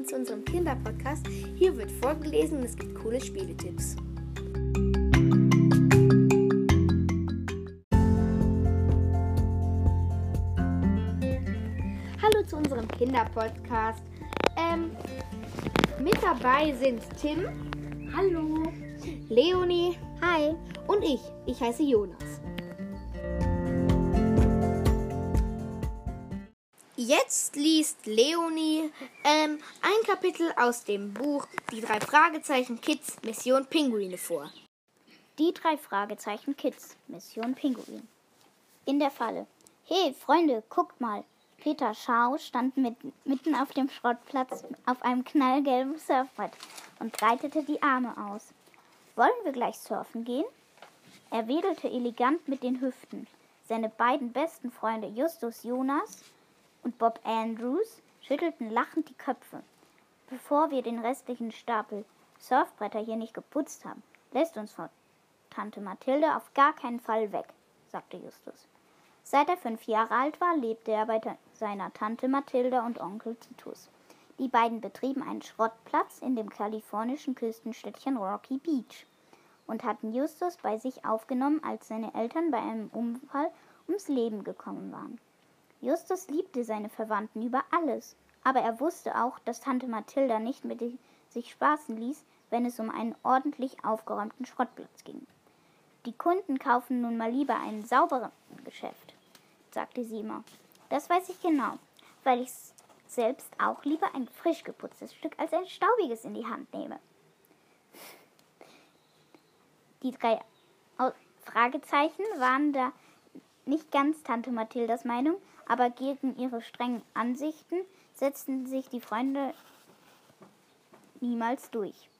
willkommen zu unserem Kinderpodcast. Hier wird vorgelesen und es gibt coole Spieletipps. Hallo zu unserem Kinderpodcast. Ähm, mit dabei sind Tim. Hallo. Leonie. Hi. Und ich. Ich heiße Jonas. Jetzt liest Leonie ähm, ein Kapitel aus dem Buch Die drei Fragezeichen Kids Mission Pinguine vor. Die drei Fragezeichen Kids Mission Pinguin. In der Falle. Hey, Freunde, guckt mal. Peter Schau stand mit, mitten auf dem Schrottplatz auf einem knallgelben Surfbrett und breitete die Arme aus. Wollen wir gleich surfen gehen? Er wedelte elegant mit den Hüften. Seine beiden besten Freunde Justus Jonas und Bob Andrews schüttelten lachend die Köpfe. Bevor wir den restlichen Stapel Surfbretter hier nicht geputzt haben, lässt uns von Tante Mathilde auf gar keinen Fall weg, sagte Justus. Seit er fünf Jahre alt war, lebte er bei seiner Tante Mathilde und Onkel Titus. Die beiden betrieben einen Schrottplatz in dem kalifornischen Küstenstädtchen Rocky Beach und hatten Justus bei sich aufgenommen, als seine Eltern bei einem Unfall ums Leben gekommen waren. Justus liebte seine Verwandten über alles, aber er wusste auch, dass Tante Mathilda nicht mit sich spaßen ließ, wenn es um einen ordentlich aufgeräumten Schrottplatz ging. Die Kunden kaufen nun mal lieber ein sauberes Geschäft, sagte sie immer. Das weiß ich genau, weil ich selbst auch lieber ein frisch geputztes Stück als ein staubiges in die Hand nehme. Die drei Fragezeichen waren da nicht ganz Tante Mathildas Meinung, aber gegen ihre strengen Ansichten setzten sich die Freunde niemals durch.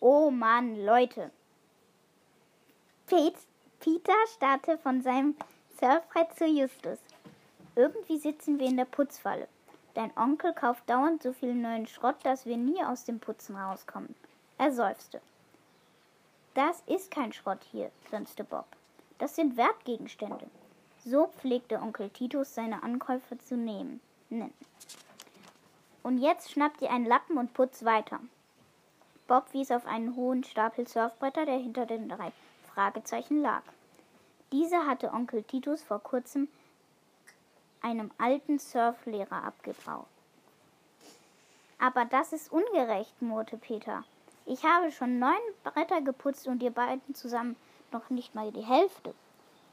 Oh Mann, Leute! Peter starrte von seinem Surfbrett zu Justus. Irgendwie sitzen wir in der Putzfalle. Dein Onkel kauft dauernd so viel neuen Schrott, dass wir nie aus dem Putzen rauskommen. Er seufzte. Das ist kein Schrott hier, grinste Bob. Das sind Wertgegenstände. So pflegte Onkel Titus seine Ankäufe zu nehmen. Und jetzt schnappt ihr einen Lappen und putzt weiter. Bob wies auf einen hohen Stapel Surfbretter, der hinter den drei Fragezeichen lag. Diese hatte Onkel Titus vor kurzem einem alten Surflehrer abgebaut. Aber das ist ungerecht, murrte Peter. Ich habe schon neun Bretter geputzt und ihr beiden zusammen noch nicht mal die Hälfte.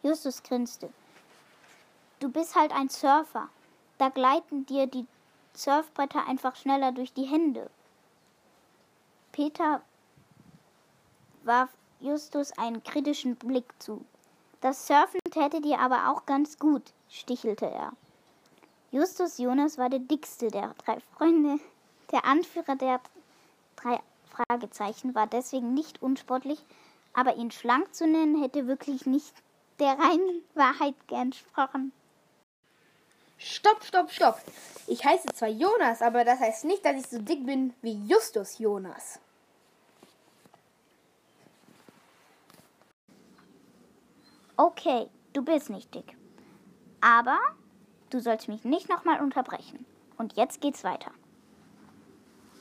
Justus grinste. Du bist halt ein Surfer. Da gleiten dir die Surfbretter einfach schneller durch die Hände. Peter warf Justus einen kritischen Blick zu. Das Surfen täte dir aber auch ganz gut, stichelte er. Justus Jonas war der dickste der drei Freunde. Der Anführer der drei Fragezeichen war deswegen nicht unsportlich, aber ihn schlank zu nennen hätte wirklich nicht der reinen Wahrheit entsprochen. Stopp, stopp, stopp. Ich heiße zwar Jonas, aber das heißt nicht, dass ich so dick bin wie Justus Jonas. Okay, du bist nicht dick. Aber du sollst mich nicht nochmal unterbrechen. Und jetzt geht's weiter.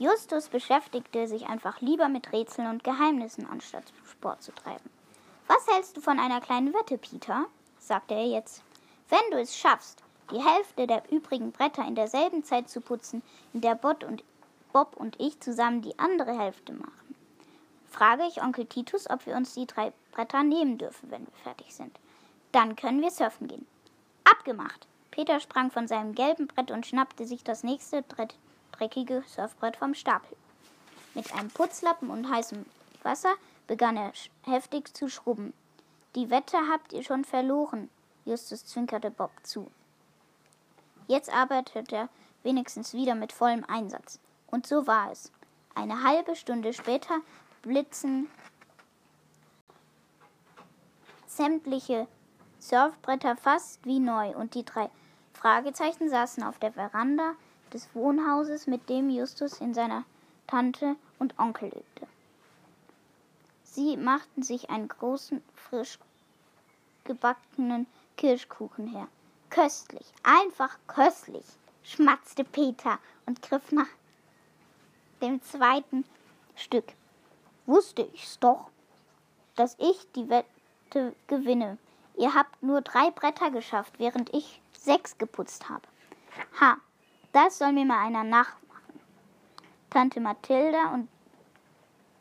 Justus beschäftigte sich einfach lieber mit Rätseln und Geheimnissen, anstatt Sport zu treiben. Was hältst du von einer kleinen Wette, Peter? sagte er jetzt. Wenn du es schaffst, die Hälfte der übrigen Bretter in derselben Zeit zu putzen, in der Bob und, Bob und ich zusammen die andere Hälfte machen. Frage ich Onkel Titus, ob wir uns die drei Bretter nehmen dürfen, wenn wir fertig sind. Dann können wir surfen gehen. Abgemacht! Peter sprang von seinem gelben Brett und schnappte sich das nächste dreckige Surfbrett vom Stapel. Mit einem Putzlappen und heißem Wasser begann er heftig zu schrubben. Die Wette habt ihr schon verloren, Justus zwinkerte Bob zu. Jetzt arbeitet er wenigstens wieder mit vollem Einsatz. Und so war es. Eine halbe Stunde später blitzen sämtliche Surfbretter fast wie neu und die drei Fragezeichen saßen auf der Veranda des Wohnhauses, mit dem Justus in seiner Tante und Onkel lebte. Sie machten sich einen großen, frisch gebackenen Kirschkuchen her. Köstlich, einfach köstlich, schmatzte Peter und griff nach dem zweiten Stück. Wusste ich's doch, dass ich die Wette gewinne. Ihr habt nur drei Bretter geschafft, während ich sechs geputzt habe. Ha, das soll mir mal einer nachmachen. Tante Mathilda und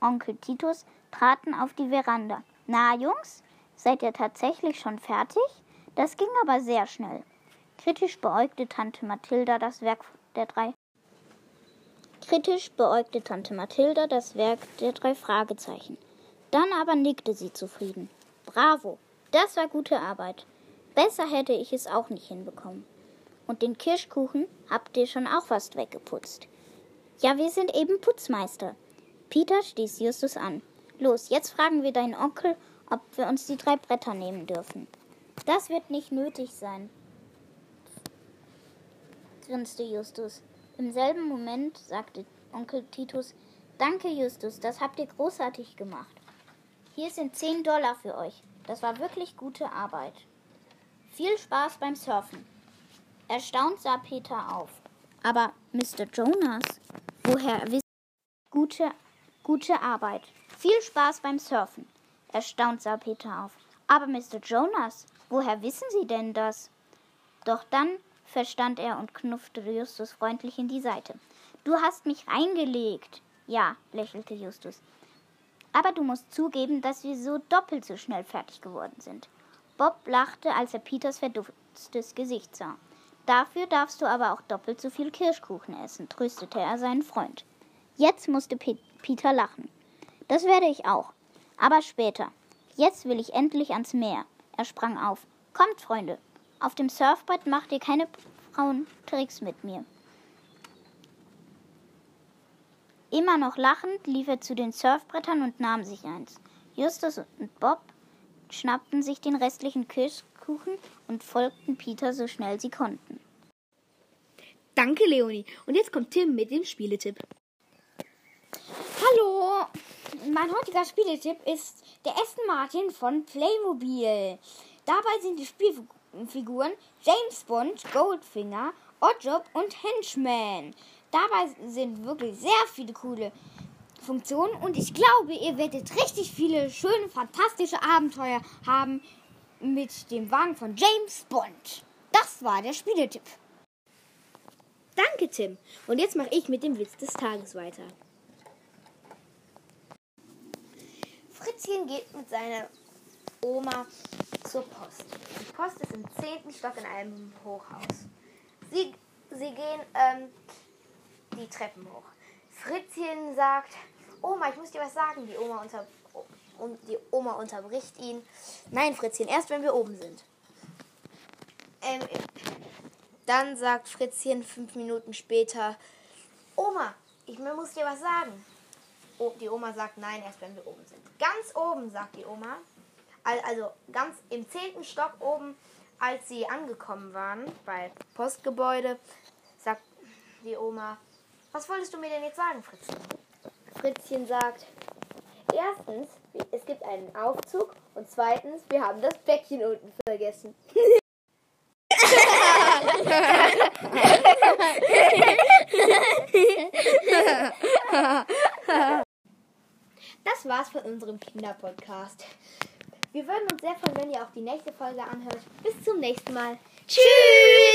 Onkel Titus traten auf die Veranda. Na, Jungs, seid ihr tatsächlich schon fertig? Das ging aber sehr schnell. Kritisch beäugte Tante Mathilda das Werk der drei. Kritisch beäugte Tante Mathilda das Werk der drei Fragezeichen. Dann aber nickte sie zufrieden. Bravo, das war gute Arbeit. Besser hätte ich es auch nicht hinbekommen. Und den Kirschkuchen habt ihr schon auch fast weggeputzt. Ja, wir sind eben Putzmeister. Peter stieß Justus an. Los, jetzt fragen wir deinen Onkel, ob wir uns die drei Bretter nehmen dürfen. Das wird nicht nötig sein, grinste Justus. Im selben Moment sagte Onkel Titus, Danke, Justus, das habt ihr großartig gemacht. Hier sind zehn Dollar für euch. Das war wirklich gute Arbeit. Viel Spaß beim Surfen. Erstaunt sah Peter auf. Aber Mr. Jonas, woher wisst gute, gute Arbeit. Viel Spaß beim Surfen. Erstaunt sah Peter auf. Aber Mr. Jonas, woher wissen Sie denn das? Doch dann verstand er und knuffte Justus freundlich in die Seite. Du hast mich reingelegt. Ja, lächelte Justus. Aber du musst zugeben, dass wir so doppelt so schnell fertig geworden sind. Bob lachte, als er Peters verdutztes Gesicht sah. Dafür darfst du aber auch doppelt so viel Kirschkuchen essen, tröstete er seinen Freund. Jetzt musste Pe Peter lachen. Das werde ich auch. Aber später. Jetzt will ich endlich ans Meer. Er sprang auf. Kommt, Freunde. Auf dem Surfbrett macht ihr keine Frauentricks mit mir. Immer noch lachend lief er zu den Surfbrettern und nahm sich eins. Justus und Bob schnappten sich den restlichen Kirschkuchen und folgten Peter so schnell sie konnten. Danke, Leonie. Und jetzt kommt Tim mit dem Spieletipp. Mein heutiger Spieletipp ist der Aston Martin von Playmobil. Dabei sind die Spielfiguren James Bond, Goldfinger, Oddjob und Henchman. Dabei sind wirklich sehr viele coole Funktionen und ich glaube, ihr werdet richtig viele schöne, fantastische Abenteuer haben mit dem Wagen von James Bond. Das war der Spieletipp. Danke, Tim. Und jetzt mache ich mit dem Witz des Tages weiter. Fritzchen geht mit seiner Oma zur Post. Die Post ist im zehnten Stock in einem Hochhaus. Sie, sie gehen ähm, die Treppen hoch. Fritzchen sagt, Oma, ich muss dir was sagen. Die Oma, unter, und die Oma unterbricht ihn. Nein, Fritzchen, erst wenn wir oben sind. Ähm, dann sagt Fritzchen fünf Minuten später, Oma, ich muss dir was sagen. Die Oma sagt, nein, erst wenn wir oben sind. Ganz oben, sagt die Oma. Also ganz im zehnten Stock oben, als sie angekommen waren bei Postgebäude, sagt die Oma, was wolltest du mir denn jetzt sagen, Fritzchen? Fritzchen sagt, erstens, es gibt einen Aufzug und zweitens, wir haben das Päckchen unten vergessen. Von unserem Kinderpodcast. Wir würden uns sehr freuen, wenn ihr auch die nächste Folge anhört. Bis zum nächsten Mal. Tschüss!